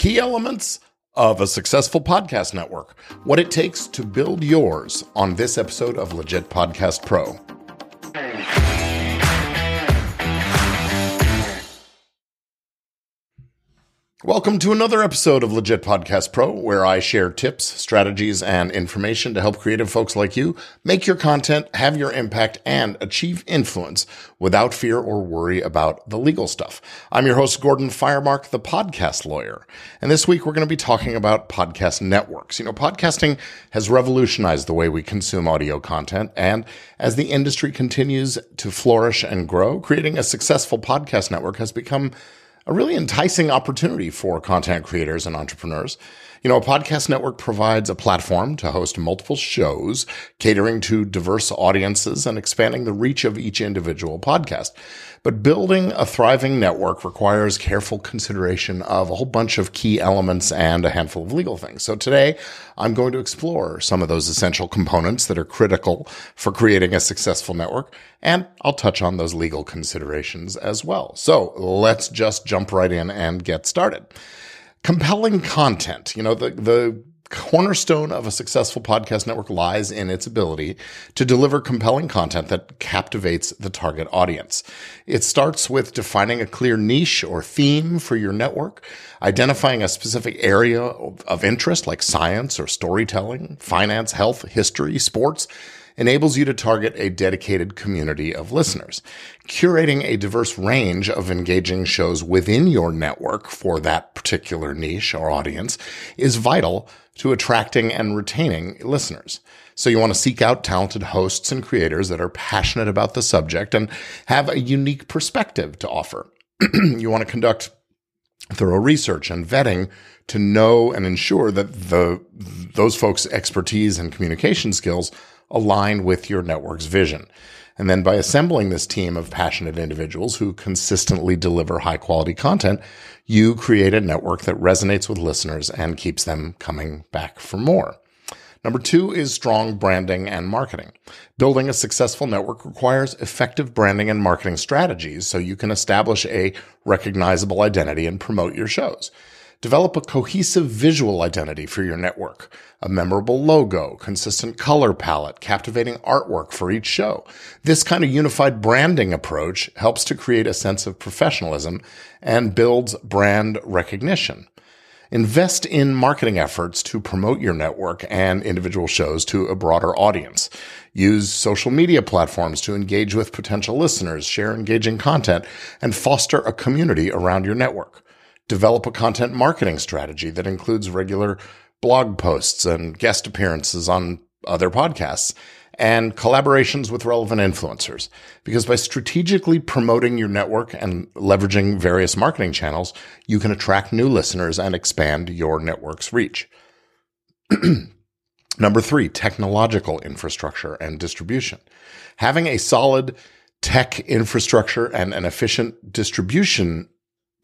Key elements of a successful podcast network. What it takes to build yours on this episode of Legit Podcast Pro. Welcome to another episode of Legit Podcast Pro, where I share tips, strategies, and information to help creative folks like you make your content, have your impact, and achieve influence without fear or worry about the legal stuff. I'm your host, Gordon Firemark, the podcast lawyer. And this week we're going to be talking about podcast networks. You know, podcasting has revolutionized the way we consume audio content. And as the industry continues to flourish and grow, creating a successful podcast network has become a really enticing opportunity for content creators and entrepreneurs. You know, a podcast network provides a platform to host multiple shows, catering to diverse audiences and expanding the reach of each individual podcast. But building a thriving network requires careful consideration of a whole bunch of key elements and a handful of legal things. So today I'm going to explore some of those essential components that are critical for creating a successful network. And I'll touch on those legal considerations as well. So let's just jump right in and get started. Compelling content. You know, the, the cornerstone of a successful podcast network lies in its ability to deliver compelling content that captivates the target audience. It starts with defining a clear niche or theme for your network, identifying a specific area of interest like science or storytelling, finance, health, history, sports, enables you to target a dedicated community of listeners. Curating a diverse range of engaging shows within your network for that particular niche or audience is vital to attracting and retaining listeners. So you want to seek out talented hosts and creators that are passionate about the subject and have a unique perspective to offer. you want to conduct thorough research and vetting to know and ensure that the those folks' expertise and communication skills align with your network's vision. And then by assembling this team of passionate individuals who consistently deliver high quality content, you create a network that resonates with listeners and keeps them coming back for more. Number two is strong branding and marketing. Building a successful network requires effective branding and marketing strategies so you can establish a recognizable identity and promote your shows. Develop a cohesive visual identity for your network, a memorable logo, consistent color palette, captivating artwork for each show. This kind of unified branding approach helps to create a sense of professionalism and builds brand recognition. Invest in marketing efforts to promote your network and individual shows to a broader audience. Use social media platforms to engage with potential listeners, share engaging content, and foster a community around your network develop a content marketing strategy that includes regular blog posts and guest appearances on other podcasts and collaborations with relevant influencers. Because by strategically promoting your network and leveraging various marketing channels, you can attract new listeners and expand your network's reach. Number three, technological infrastructure and distribution. Having a solid tech infrastructure and an efficient distribution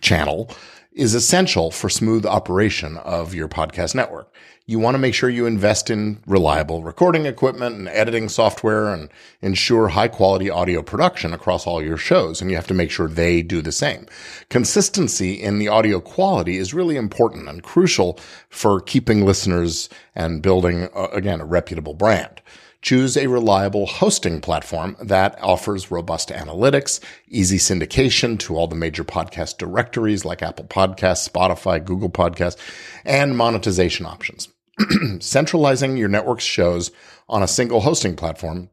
channel is essential for smooth operation of your podcast network. You want to make sure you invest in reliable recording equipment and editing software and ensure high quality audio production across all your shows. And you have to make sure they do the same. Consistency in the audio quality is really important and crucial for keeping listeners and building, uh, again, a reputable brand. Choose a reliable hosting platform that offers robust analytics, easy syndication to all the major podcast directories like Apple Podcasts, Spotify, Google Podcasts, and monetization options. Centralizing your network's shows on a single hosting platform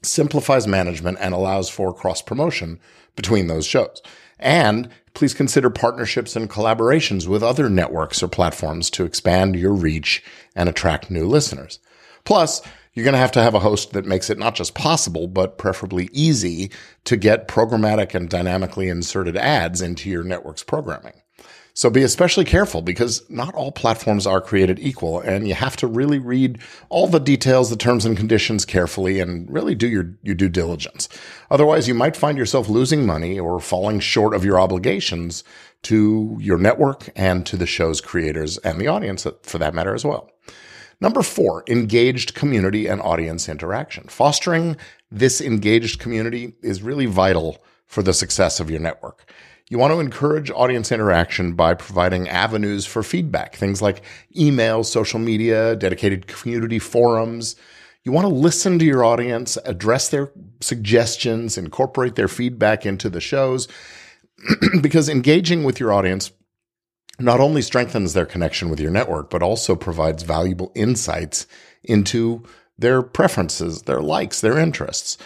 simplifies management and allows for cross promotion between those shows. And please consider partnerships and collaborations with other networks or platforms to expand your reach and attract new listeners. Plus, you're going to have to have a host that makes it not just possible, but preferably easy to get programmatic and dynamically inserted ads into your network's programming. So be especially careful because not all platforms are created equal and you have to really read all the details, the terms and conditions carefully and really do your, your due diligence. Otherwise, you might find yourself losing money or falling short of your obligations to your network and to the show's creators and the audience for that matter as well. Number four, engaged community and audience interaction. Fostering this engaged community is really vital for the success of your network. You want to encourage audience interaction by providing avenues for feedback, things like email, social media, dedicated community forums. You want to listen to your audience, address their suggestions, incorporate their feedback into the shows, because engaging with your audience not only strengthens their connection with your network, but also provides valuable insights into their preferences, their likes, their interests.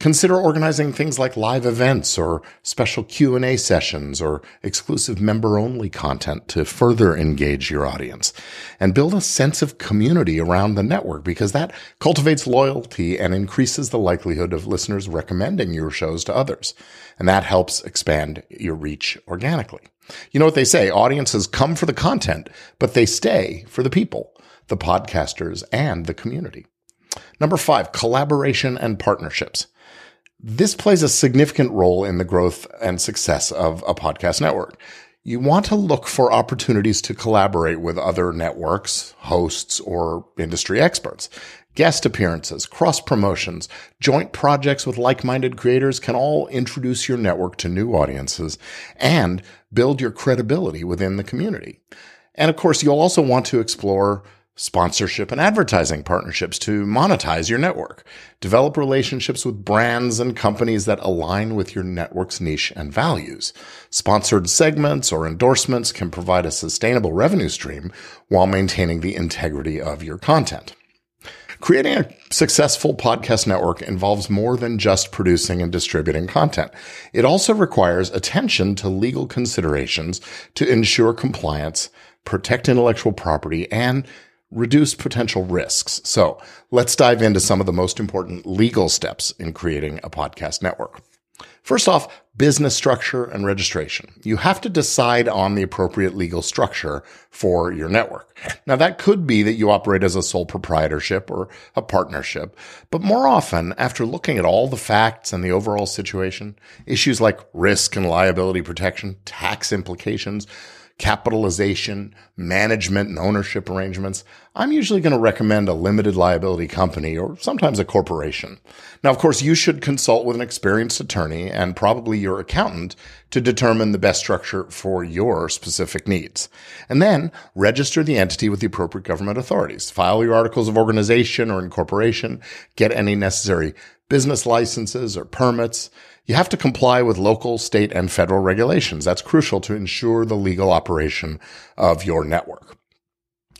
Consider organizing things like live events or special Q&A sessions or exclusive member-only content to further engage your audience and build a sense of community around the network because that cultivates loyalty and increases the likelihood of listeners recommending your shows to others. And that helps expand your reach organically. You know what they say, audiences come for the content, but they stay for the people, the podcasters and the community. Number five, collaboration and partnerships. This plays a significant role in the growth and success of a podcast network. You want to look for opportunities to collaborate with other networks, hosts, or industry experts. Guest appearances, cross promotions, joint projects with like-minded creators can all introduce your network to new audiences and build your credibility within the community. And of course, you'll also want to explore sponsorship and advertising partnerships to monetize your network. Develop relationships with brands and companies that align with your network's niche and values. Sponsored segments or endorsements can provide a sustainable revenue stream while maintaining the integrity of your content. Creating a successful podcast network involves more than just producing and distributing content. It also requires attention to legal considerations to ensure compliance, protect intellectual property, and reduce potential risks. So let's dive into some of the most important legal steps in creating a podcast network. First off, business structure and registration. You have to decide on the appropriate legal structure for your network. Now that could be that you operate as a sole proprietorship or a partnership, but more often, after looking at all the facts and the overall situation, issues like risk and liability protection, tax implications, capitalization, management, and ownership arrangements, I'm usually going to recommend a limited liability company or sometimes a corporation. Now, of course, you should consult with an experienced attorney and probably your accountant to determine the best structure for your specific needs. And then register the entity with the appropriate government authorities. File your articles of organization or incorporation, get any necessary business licenses or permits, you have to comply with local, state, and federal regulations. That's crucial to ensure the legal operation of your network.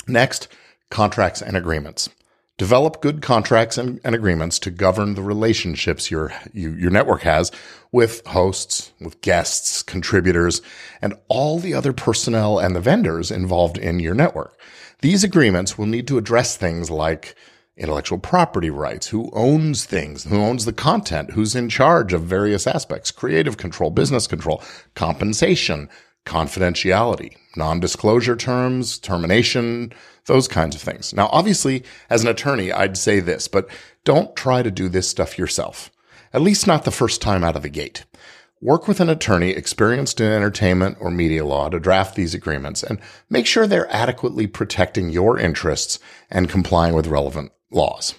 Next, contracts and agreements. Develop good contracts and, and agreements to govern the relationships your, you, your network has with hosts, with guests, contributors, and all the other personnel and the vendors involved in your network. These agreements will need to address things like intellectual property rights, who owns things, who owns the content, who's in charge of various aspects, creative control, business control, compensation, confidentiality, non-disclosure terms, termination, those kinds of things. Now, obviously, as an attorney, I'd say this, but don't try to do this stuff yourself. At least not the first time out of the gate. Work with an attorney experienced in entertainment or media law to draft these agreements and make sure they're adequately protecting your interests and complying with relevant laws.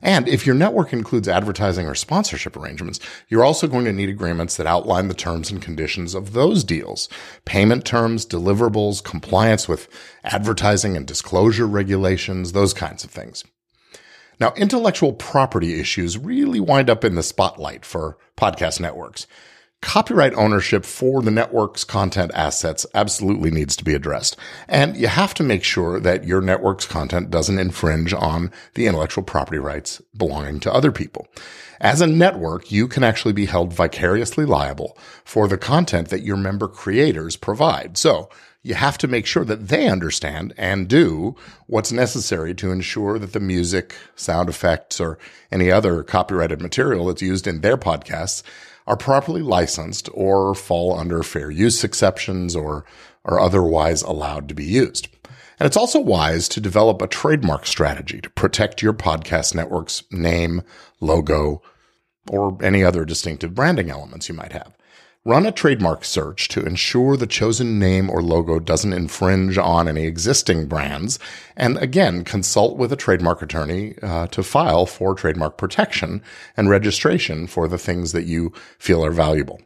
And if your network includes advertising or sponsorship arrangements, you're also going to need agreements that outline the terms and conditions of those deals. Payment terms, deliverables, compliance with advertising and disclosure regulations, those kinds of things. Now, intellectual property issues really wind up in the spotlight for podcast networks copyright ownership for the network's content assets absolutely needs to be addressed. And you have to make sure that your network's content doesn't infringe on the intellectual property rights belonging to other people. As a network, you can actually be held vicariously liable for the content that your member creators provide. So you have to make sure that they understand and do what's necessary to ensure that the music, sound effects, or any other copyrighted material that's used in their podcasts are properly licensed or fall under fair use exceptions or are otherwise allowed to be used. And it's also wise to develop a trademark strategy to protect your podcast network's name, logo, or any other distinctive branding elements you might have. Run a trademark search to ensure the chosen name or logo doesn't infringe on any existing brands. And again, consult with a trademark attorney uh, to file for trademark protection and registration for the things that you feel are valuable.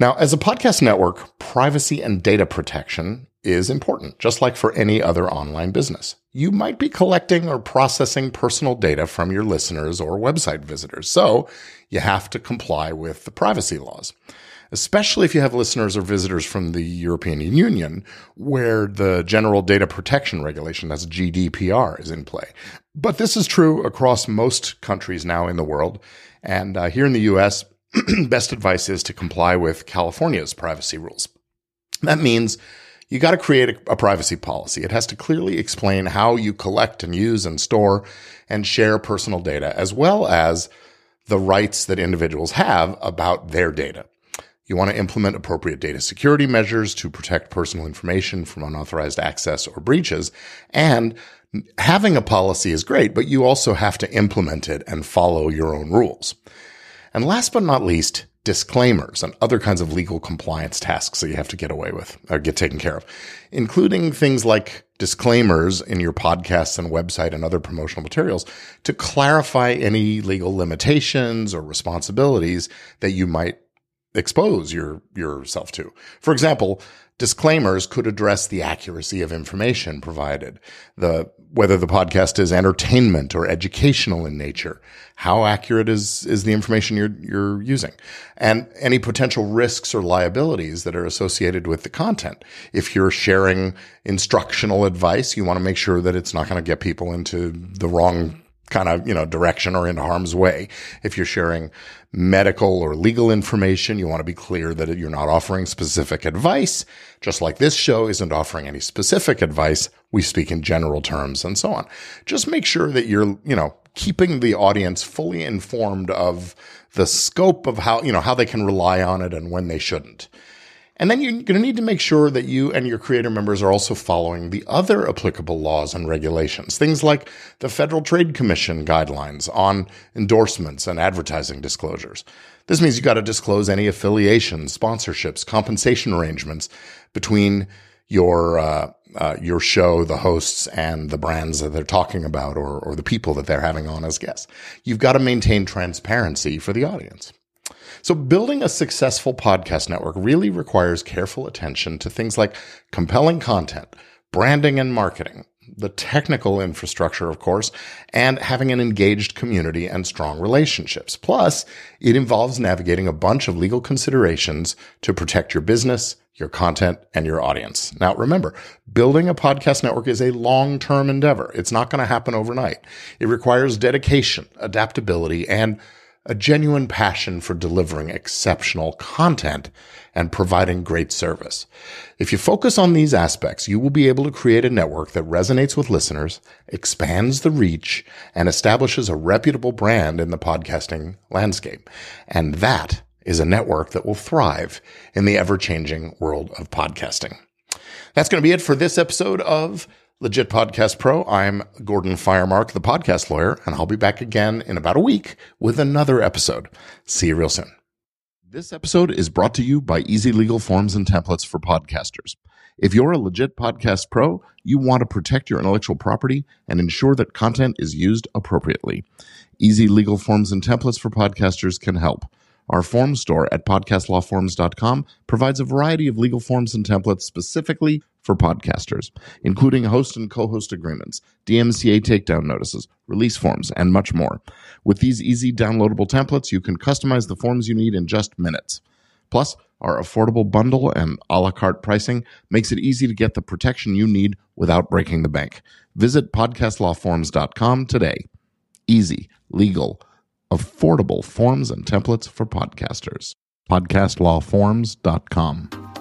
Now, as a podcast network, privacy and data protection is important, just like for any other online business. You might be collecting or processing personal data from your listeners or website visitors, so you have to comply with the privacy laws especially if you have listeners or visitors from the European Union, where the General Data Protection Regulation, that's GDPR, is in play. But this is true across most countries now in the world. And uh, here in the US, best advice is to comply with California's privacy rules. That means you got to create a, a, privacy policy. It has to clearly explain how you collect and use and store and share personal data, as well as the rights that individuals have about their data. You want to implement appropriate data security measures to protect personal information from unauthorized access or breaches. And having a policy is great, but you also have to implement it and follow your own rules. And last but not least, disclaimers and other kinds of legal compliance tasks that you have to get away with or get taken care of, including things like disclaimers in your podcasts and website and other promotional materials to clarify any legal limitations or responsibilities that you might expose your yourself to. For example, disclaimers could address the accuracy of information provided, the whether the podcast is entertainment or educational in nature, how accurate is is the information you're you're using, and any potential risks or liabilities that are associated with the content. If you're sharing instructional advice, you want to make sure that it's not going to get people into the wrong kind of, you know, direction or into harm's way. If you're sharing medical or legal information, you want to be clear that you're not offering specific advice. Just like this show isn't offering any specific advice. We speak in general terms and so on. Just make sure that you're, you know, keeping the audience fully informed of the scope of how, you know, how they can rely on it and when they shouldn't. And then you're going to need to make sure that you and your creator members are also following the other applicable laws and regulations, things like the Federal Trade Commission guidelines on endorsements and advertising disclosures. This means you've got to disclose any affiliations, sponsorships, compensation arrangements between your uh, uh, your show, the hosts, and the brands that they're talking about, or or the people that they're having on as guests. You've got to maintain transparency for the audience. So building a successful podcast network really requires careful attention to things like compelling content, branding and marketing, the technical infrastructure, of course, and having an engaged community and strong relationships. Plus, it involves navigating a bunch of legal considerations to protect your business, your content, and your audience. Now, remember, building a podcast network is a long-term endeavor. It's not going to happen overnight. It requires dedication, adaptability, and a genuine passion for delivering exceptional content and providing great service. If you focus on these aspects, you will be able to create a network that resonates with listeners, expands the reach, and establishes a reputable brand in the podcasting landscape. And that is a network that will thrive in the ever changing world of podcasting. That's going to be it for this episode of Legit Podcast Pro. I'm Gordon Firemark, the podcast lawyer, and I'll be back again in about a week with another episode. See you real soon. This episode is brought to you by Easy Legal Forms and Templates for Podcasters. If you're a legit podcast pro, you want to protect your intellectual property and ensure that content is used appropriately. Easy Legal Forms and Templates for Podcasters can help. Our form store at podcastlawforms.com provides a variety of legal forms and templates specifically for podcasters, including host and co-host agreements, DMCA takedown notices, release forms, and much more. With these easy downloadable templates, you can customize the forms you need in just minutes. Plus, our affordable bundle and a la carte pricing makes it easy to get the protection you need without breaking the bank. Visit podcastlawforms.com today. Easy, legal, affordable forms and templates for podcasters. Podcastlawforms.com.